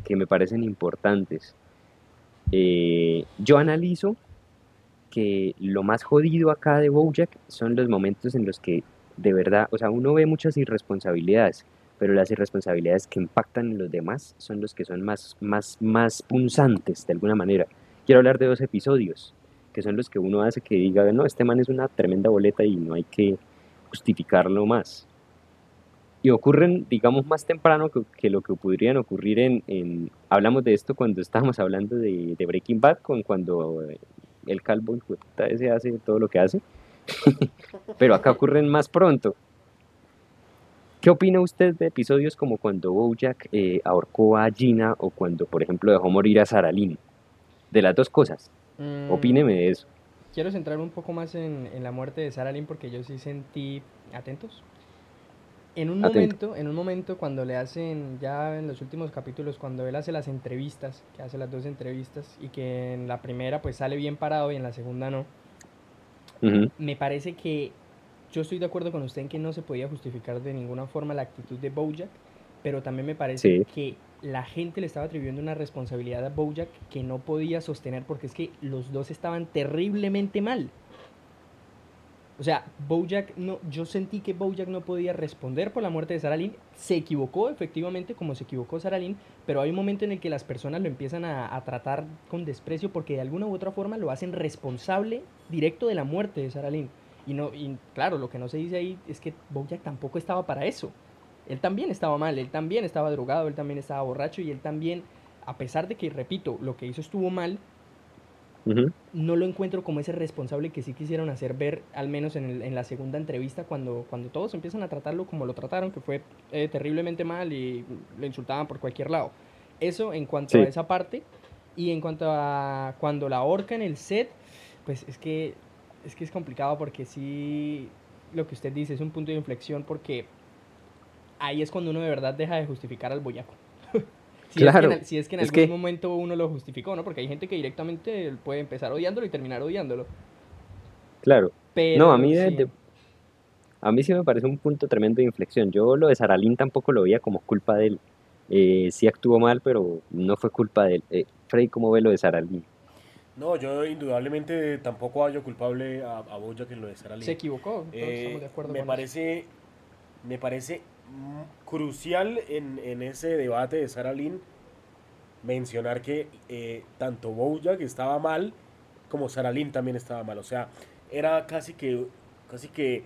que me parecen importantes. Eh, yo analizo que lo más jodido acá de Bojack son los momentos en los que de verdad, o sea, uno ve muchas irresponsabilidades, pero las irresponsabilidades que impactan en los demás son los que son más, más, más punzantes de alguna manera. Quiero hablar de dos episodios, que son los que uno hace que diga, no, este man es una tremenda boleta y no hay que justificarlo más y ocurren, digamos, más temprano que, lo que podrían ocurrir en, Hablamos de esto cuando estábamos hablando de, Breaking Bad, con cuando el calvo ese hace todo lo que hace, pero acá ocurren más pronto. ¿Qué opina usted de episodios como cuando Bojack eh, ahorcó a Gina o cuando, por ejemplo, dejó morir a Sarah Lynn? De las dos cosas. Mm, Opíneme de eso. Quiero centrar un poco más en, en la muerte de Sarah Lynn porque yo sí sentí... ¿Atentos? En un momento, en un momento cuando le hacen, ya en los últimos capítulos, cuando él hace las entrevistas, que hace las dos entrevistas, y que en la primera pues sale bien parado y en la segunda no, me parece que yo estoy de acuerdo con usted en que no se podía justificar de ninguna forma la actitud de Bojack, pero también me parece que la gente le estaba atribuyendo una responsabilidad a Bojack que no podía sostener porque es que los dos estaban terriblemente mal. O sea, Bojack no, yo sentí que Bojack no podía responder por la muerte de Sarah Lynn. Se equivocó, efectivamente, como se equivocó Sarah Lynn, pero hay un momento en el que las personas lo empiezan a, tratar con desprecio porque de alguna u otra forma lo hacen responsable directo de la muerte de Sarah Lynn. Y, no, y claro, lo que no se dice ahí es que Bojack tampoco estaba para eso. Él también estaba mal, él también estaba drogado, él también estaba borracho y él también, a pesar de que, repito, lo que hizo estuvo mal, no lo encuentro como ese responsable que sí quisieron hacer ver, al menos en, en, la segunda entrevista, cuando, cuando todos empiezan a tratarlo como lo trataron, que fue eh, terriblemente mal y le insultaban por cualquier lado. Eso en cuanto a esa parte. Y en cuanto a cuando la horca en el set, pues es que es que es complicado porque sí, lo que usted dice es un punto de inflexión porque ahí es cuando uno de verdad deja de justificar al boyaco. si, claro, es que en, si es que en algún momento uno lo justificó, ¿no? Porque hay gente que directamente puede empezar odiándolo y terminar odiándolo. Claro. Pero, no, a mí, a mí sí me parece un punto tremendo de inflexión. Yo lo de Saralín tampoco lo veía como culpa de él. Eh, sí actuó mal, pero no fue culpa de él. Eh, Freddy, ¿cómo ve lo de Saralín? No, yo indudablemente tampoco hallo culpable a, a Bojack en lo de Saralín. Se equivocó, eh, estamos de acuerdo me parece, Me parece crucial en, en, ese debate de Sarah Lynn mencionar que eh, tanto Bojack estaba mal como Sarah Lynn también estaba mal. O sea, era casi que, casi que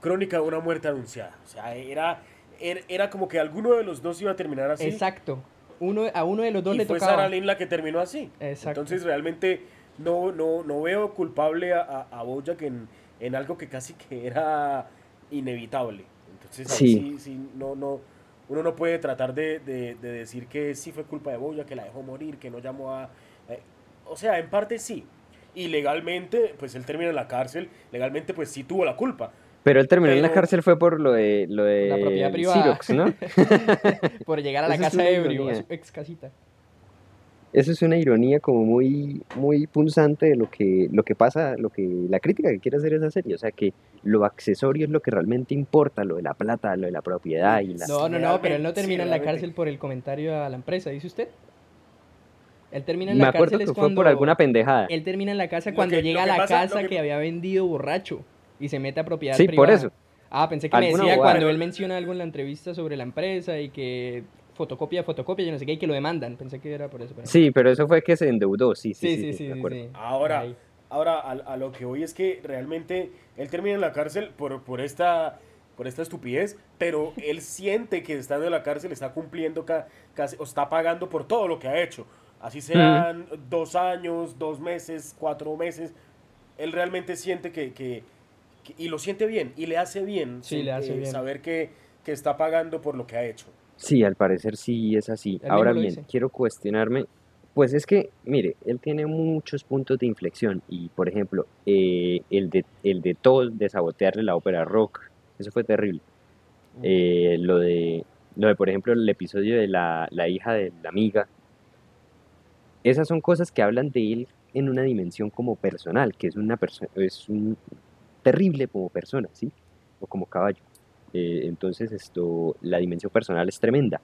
crónica de una muerte anunciada. O sea, era, era, como que alguno de los dos iba a terminar así. Exacto. Uno, a uno de los dos y le fue Sarah Lynn la que terminó así. Exacto. Entonces realmente no, no, no veo culpable a, a, Bojack en, en algo que casi que era inevitable sí. sí, no, no, uno no puede tratar de, de, decir que sí fue culpa de Boya, que la dejó morir, que no llamó a... Eh, o sea, en parte sí. Y legalmente, pues él termina en la cárcel, legalmente pues sí tuvo la culpa. Pero él terminó en la cárcel fue por lo de, lo de la propiedad privada. ¿no? por llegar a la casa de ebrio, a su ex casita eso es una ironía como muy, muy punzante de lo que, lo que pasa, lo que, la crítica que quiere hacer esa serie, o sea que lo accesorio es lo que realmente importa, lo de la plata, lo de la propiedad y la... No, no, no, pero él no termina en la cárcel por el comentario a la empresa, ¿dice usted? Él termina en la Me acuerdo que fue por alguna pendejada. Él termina en la casa cuando llega a la casa que... había vendido borracho y se mete a propiedad sí, por eso. Ah, pensé que me decía cuando él menciona algo en la entrevista sobre la empresa y que fotocopia, fotocopia, yo no sé qué, y que lo demandan. Pensé que era por eso. Sí, pero eso fue que se endeudó, sí, sí, sí. sí, sí, Ahora, ahora a, lo que voy es que realmente él termina en la cárcel por, por, esta, por esta estupidez, pero él siente que estando en la cárcel está cumpliendo casi, o está pagando por todo lo que ha hecho. Así sean dos años, dos meses, cuatro meses. Él realmente siente que, que, y lo siente bien, y le hace bien, sí, le hace bien. saber que, que está pagando por lo que ha hecho. Sí, al parecer sí es así. Ahora bien, quiero cuestionarme, pues es que, mire, él tiene muchos puntos de inflexión y, por ejemplo, eh, el, de, el de todo, de sabotearle la ópera rock, eso fue terrible. Eh, lo, de, lo de, por ejemplo, el episodio de la, la hija de la amiga, esas son cosas que hablan de él en una dimensión como personal, que es una persona, es un terrible como persona, ¿sí? O como caballo. Eh, entonces esto, la dimensión personal es tremenda.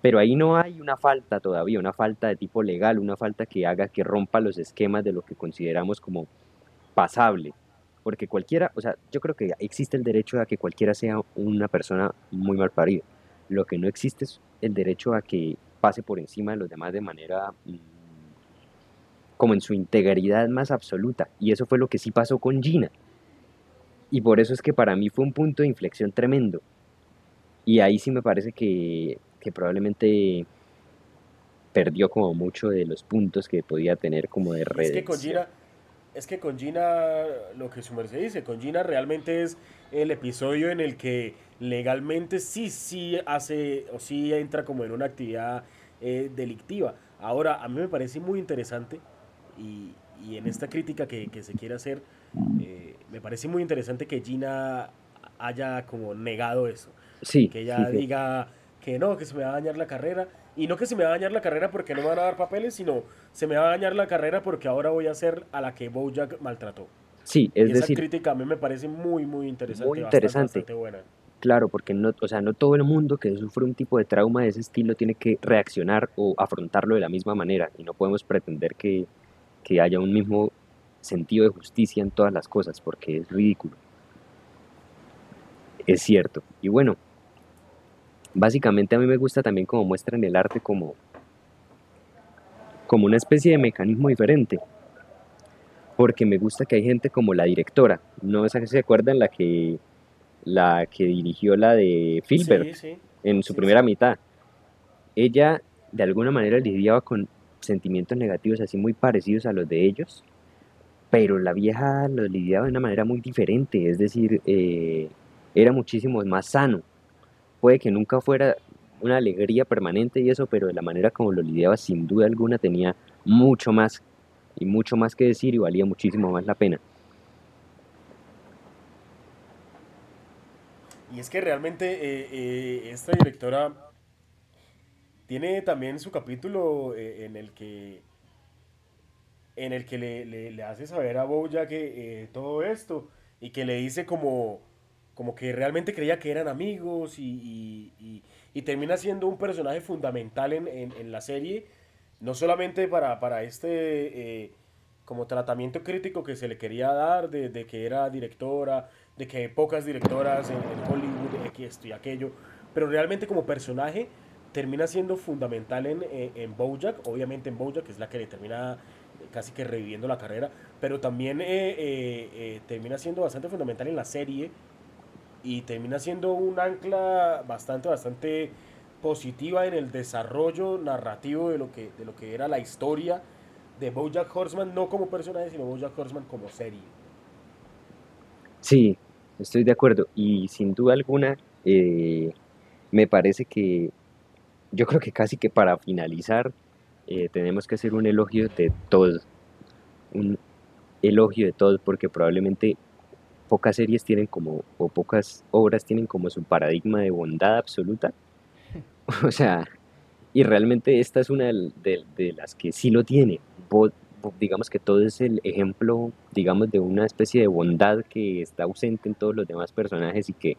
Pero ahí no hay una falta todavía, una falta de tipo legal, una falta que haga que rompa los esquemas de lo que consideramos como pasable. Porque cualquiera, o sea, yo creo que existe el derecho a que cualquiera sea una persona muy mal parida. Lo que no existe es el derecho a que pase por encima de los demás de manera mm, como en su integridad más absoluta. Y eso fue lo que sí pasó con Gina. Y por eso es que para mí fue un punto de inflexión tremendo. Y ahí sí me parece que, probablemente perdió como mucho de los puntos que podía tener como de redes. Es que con Gina, es que con Gina, lo que su merced dice, con Gina realmente es el episodio en el que legalmente sí, sí hace o sí entra como en una actividad eh, delictiva. Ahora, a mí me parece muy interesante y, y en esta crítica que, que se quiere hacer, eh, me parece muy interesante que Gina haya como negado eso. Sí. Que ella diga que no, que se me va a dañar la carrera. Y no que se me va a dañar la carrera porque no me van a dar papeles, sino se me va a dañar la carrera porque ahora voy a ser a la que Bojack maltrató. Sí, es y esa decir, crítica a mí me parece muy, muy interesante. Muy bastante, interesante. bastante buena. claro, porque no, o sea, no todo el mundo que sufre un tipo de trauma de ese estilo tiene que reaccionar o afrontarlo de la misma manera y no podemos pretender que, que haya un mismo sentido de justicia en todas las cosas porque es ridículo. Es cierto. Y bueno, básicamente a mí me gusta también como muestran el arte como, como una especie de mecanismo diferente. Porque me gusta que hay gente como la directora, no sé si se acuerdan la que la que dirigió la de Filbert Sí, sí. en su sí, primera mitad. Ella de alguna manera lidiaba con sentimientos negativos así muy parecidos a los de ellos, pero la vieja los lidiaba de una manera muy diferente, es decir, eh, era muchísimo más sano. Puede que nunca fuera una alegría permanente y eso, pero de la manera como lo lidiaba, sin duda alguna, tenía mucho más y mucho más que decir y valía muchísimo más la pena. Y es que realmente eh, eh, esta directora tiene también su capítulo en el que en el que le, le- le hace saber a Bojack que eh, todo esto y que le dice como, como que realmente creía que eran amigos y, y- y- y termina siendo un personaje fundamental en, en- en la serie, no solamente para, para este eh, como tratamiento crítico que se le quería dar de, de que era directora, de que pocas directoras en, en Hollywood, que esto y aquello, pero realmente como personaje termina siendo fundamental en, en, en Bojack, obviamente en Bojack, que es la que le termina casi que reviviendo la carrera, pero también eh, eh, eh, termina siendo bastante fundamental en la serie y termina siendo un ancla bastante, bastante positiva en el desarrollo narrativo de lo que, de lo que era la historia de Bojack Horseman, no como personaje, sino Bojack Horseman como serie. Sí, estoy de acuerdo. Y sin duda alguna, me parece que yo creo que casi que para finalizar eh, tenemos que hacer un elogio de todo. Un elogio de todo, porque probablemente pocas series tienen como, o pocas obras tienen como su paradigma de bondad absoluta. O sea, y realmente esta es una de, las que sí lo tiene. Digamos que todo es el ejemplo, digamos, de una especie de bondad que está ausente en todos los demás personajes y que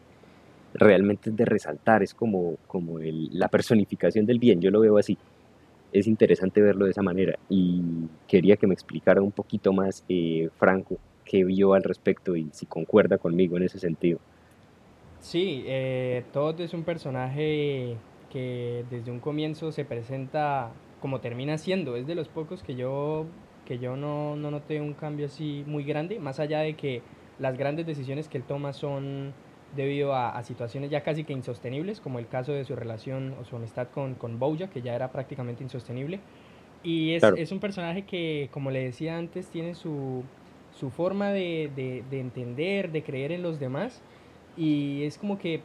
realmente es de resaltar, es como, como el- la personificación del bien, yo lo veo así. Es interesante verlo de esa manera y quería que me explicara un poquito más, eh, Franco, qué vio al respecto y si concuerda conmigo en ese sentido. Sí, eh, es un personaje que desde un comienzo se presenta como termina siendo. Es de los pocos que yo, que yo no, no noté un cambio así muy grande, más allá de que las grandes decisiones que él toma son debido a, a situaciones ya casi que insostenibles, como el caso de su relación o su amistad con, con Bojack, que ya era prácticamente insostenible. Y es, Claro. es un personaje que, como le decía antes, tiene su, su forma de, de- de entender, de creer en los demás, y es como que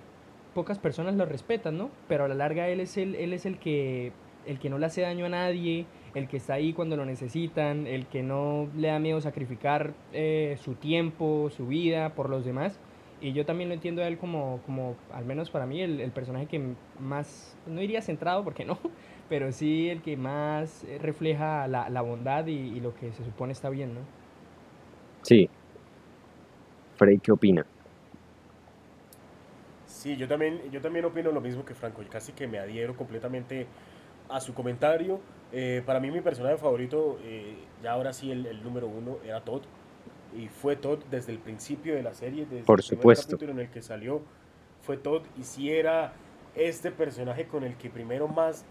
pocas personas lo respetan, ¿no? Pero a la larga él es el, él es el que, el que no le hace daño a nadie, el que está ahí cuando lo necesitan, el que no le da miedo sacrificar eh, su tiempo, su vida por los demás. Y yo también lo entiendo a él como, como al menos para mí, el, el personaje que más, no diría centrado, porque no, pero sí el que más eh, refleja la, la bondad y, y lo que se supone está bien, ¿no? Sí. Frey, ¿qué opina? Sí, yo también, yo también opino lo mismo que Franco, y casi que me adhiero completamente a su comentario. Eh, para mí mi personaje favorito, eh, ya ahora sí el, el número uno, era Todd. Y fue Todd desde el principio de la serie, desde Por el supuesto. capítulo en el que salió, fue Todd. Y sí era este personaje con el que primero más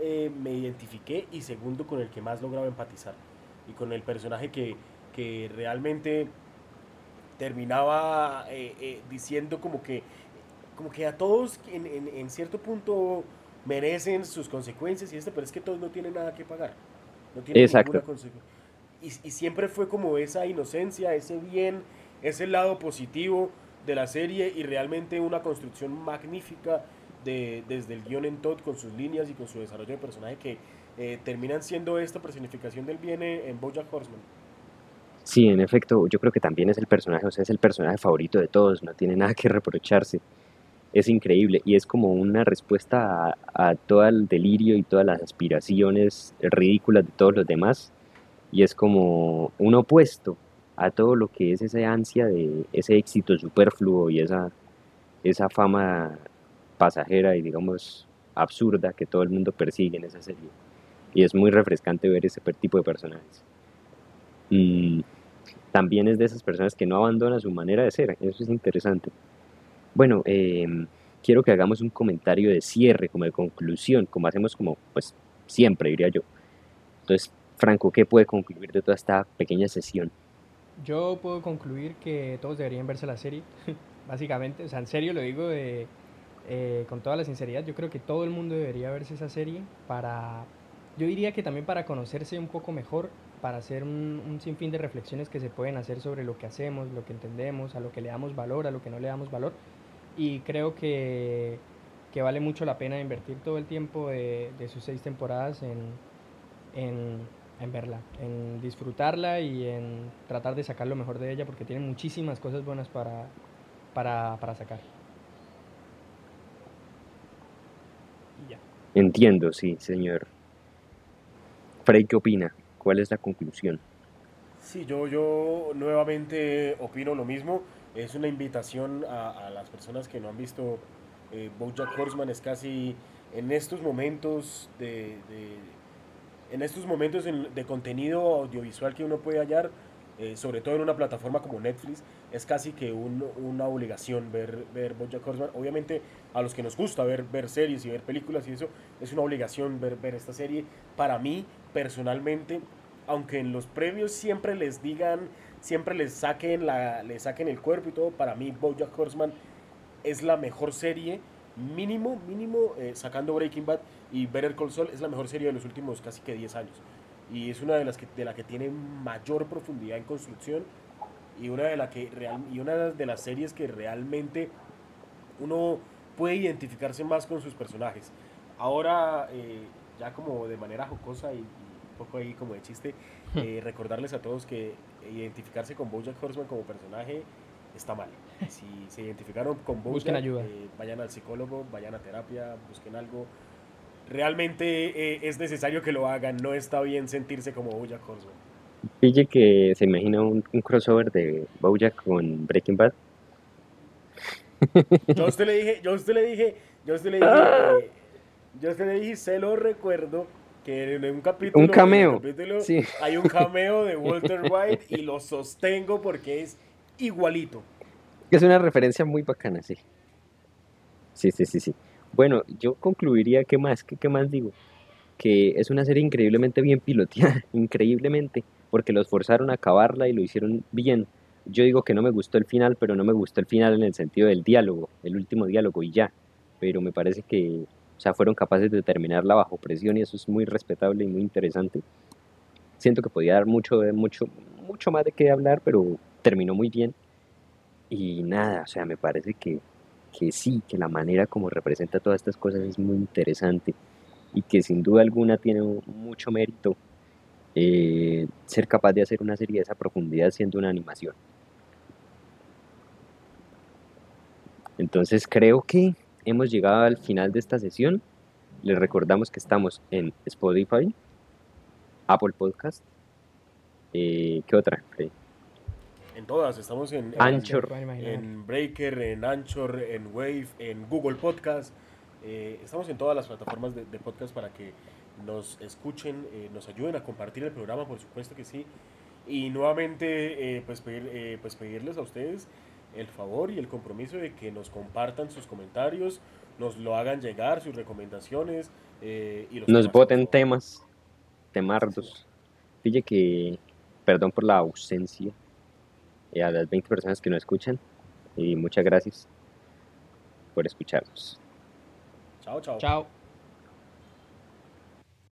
eh, me identifiqué y segundo con el que más lograba empatizar. Y con el personaje que, que realmente terminaba eh, eh, diciendo como que como que a todos en, en- en cierto punto merecen sus consecuencias y este, pero es que todos no tienen nada que pagar. No tienen Exacto. ninguna consecu- Y, y siempre fue como esa inocencia, ese bien, ese lado positivo de la serie y realmente una construcción magnífica de, desde el guion en Todd con sus líneas y con su desarrollo de personaje que eh, terminan siendo esta personificación del bien en, Bojack Horseman. Sí, en efecto, yo creo que también es el personaje, o sea, es el personaje favorito de todos, no tiene nada que reprocharse. es increíble y es como una respuesta a, todo el delirio y todas las aspiraciones ridículas de todos los demás y es como un opuesto a todo lo que es esa ansia de ese éxito superfluo y esa, esa fama pasajera y digamos absurda que todo el mundo persigue en esa serie. Y es muy refrescante ver ese tipo de personajes. Mm, también es de esas personas que no abandonan su manera de ser, eso es interesante. Bueno, em, quiero que hagamos un comentario de cierre, como de conclusión, como hacemos como, pues, siempre, diría yo. Entonces, Franco, ¿qué puede concluir de toda esta pequeña sesión? Yo puedo concluir que todos deberían verse la serie, básicamente. O sea, en serio lo digo eh, con toda la sinceridad. Yo creo que todo el mundo debería verse esa serie para, yo diría que también para conocerse un poco mejor, para hacer un, un, sinfín de reflexiones que se pueden hacer sobre lo que hacemos, lo que entendemos, a lo que le damos valor, a lo que no le damos valor. Y creo que, que vale mucho la pena invertir todo el tiempo de, de sus seis temporadas en, en en verla, en disfrutarla y en tratar de sacar lo mejor de ella porque tiene muchísimas cosas buenas para, para, para sacar. Y ya. Entiendo, sí, señor. Frey, ¿qué opina? ¿Cuál es la conclusión? Sí, yo, yo nuevamente opino lo mismo. Es una invitación a, a las personas que no han visto eh, Bojack Horseman. Es casi en estos momentos de, de en estos momentos de contenido audiovisual que uno puede hallar, eh, sobre todo en una plataforma como Netflix, es casi que un, una obligación ver, ver Bojack Horseman. Obviamente a los que nos gusta ver, ver series y ver películas y eso, es una obligación ver, ver esta serie. Para mí, personalmente, aunque en los previos siempre les digan, siempre les saquen, la, les saquen el cuerpo y todo, para mí Bojack Horseman es la mejor serie mínimo, mínimo, eh, sacando Breaking Bad y Better Call Saul, es la mejor serie de los últimos casi que 10 años. Y es una de las que, de la que tiene mayor profundidad en construcción y una de, la que real, y una de las series que realmente uno puede identificarse más con sus personajes. Ahora, eh, ya como de manera jocosa y, y, un poco ahí como de chiste, eh, recordarles a todos que identificarse con Bojack Horseman como personaje está mal. Si se identificaron con Bojack, busquen ayuda. Eh, vayan al psicólogo, vayan a terapia, busquen algo. Realmente eh, es necesario que lo hagan, no está bien sentirse como Bojack Horseman. Pille que se imagina un, un, crossover de Bojack con Breaking Bad. Yo a usted le dije, yo a usted le dije, yo a usted le dije, eh, yo a usted le dije, se lo recuerdo que en un capítulo, un cameo, capítulo sí. hay un cameo de Walter White y lo sostengo porque es igualito. Es una referencia muy bacana, sí. Sí, sí, sí, sí. Bueno, yo concluiría, ¿qué más? ¿Qué, más digo? Que es una serie increíblemente bien piloteada, increíblemente, porque los forzaron a acabarla y lo hicieron bien. Yo digo que no me gustó el final, pero no me gustó el final en el sentido del diálogo, el último diálogo y ya. Pero me parece que, o sea, fueron capaces de terminarla bajo presión y eso es muy respetable y muy interesante. Siento que podía dar mucho, mucho, mucho más de qué hablar, pero terminó muy bien. Y nada, o sea, me parece que, que sí, que la manera como representa todas estas cosas es muy interesante y que sin duda alguna tiene mucho mérito eh, ser capaz de hacer una serie de esa profundidad siendo una animación. Entonces creo que hemos llegado al final de esta sesión. Les recordamos que estamos en Spotify, Apple Podcast. Eh, ¿Qué otra? En todas, estamos en, Anchor, en Breaker, en Anchor, en Wave, en Google Podcast. Eh, estamos en todas las plataformas de, de podcast para que nos escuchen, eh, nos ayuden a compartir el programa, por supuesto que sí. Y nuevamente, eh, pues, pedir, eh, pues pedirles a ustedes el favor y el compromiso de que nos compartan sus comentarios, nos lo hagan llegar, sus recomendaciones. eh, y los nos temas, voten temas, temardos. Pille que, perdón por la ausencia, y a las 20 personas que nos escuchan, y muchas gracias por escucharnos. Chao, chao. Chao.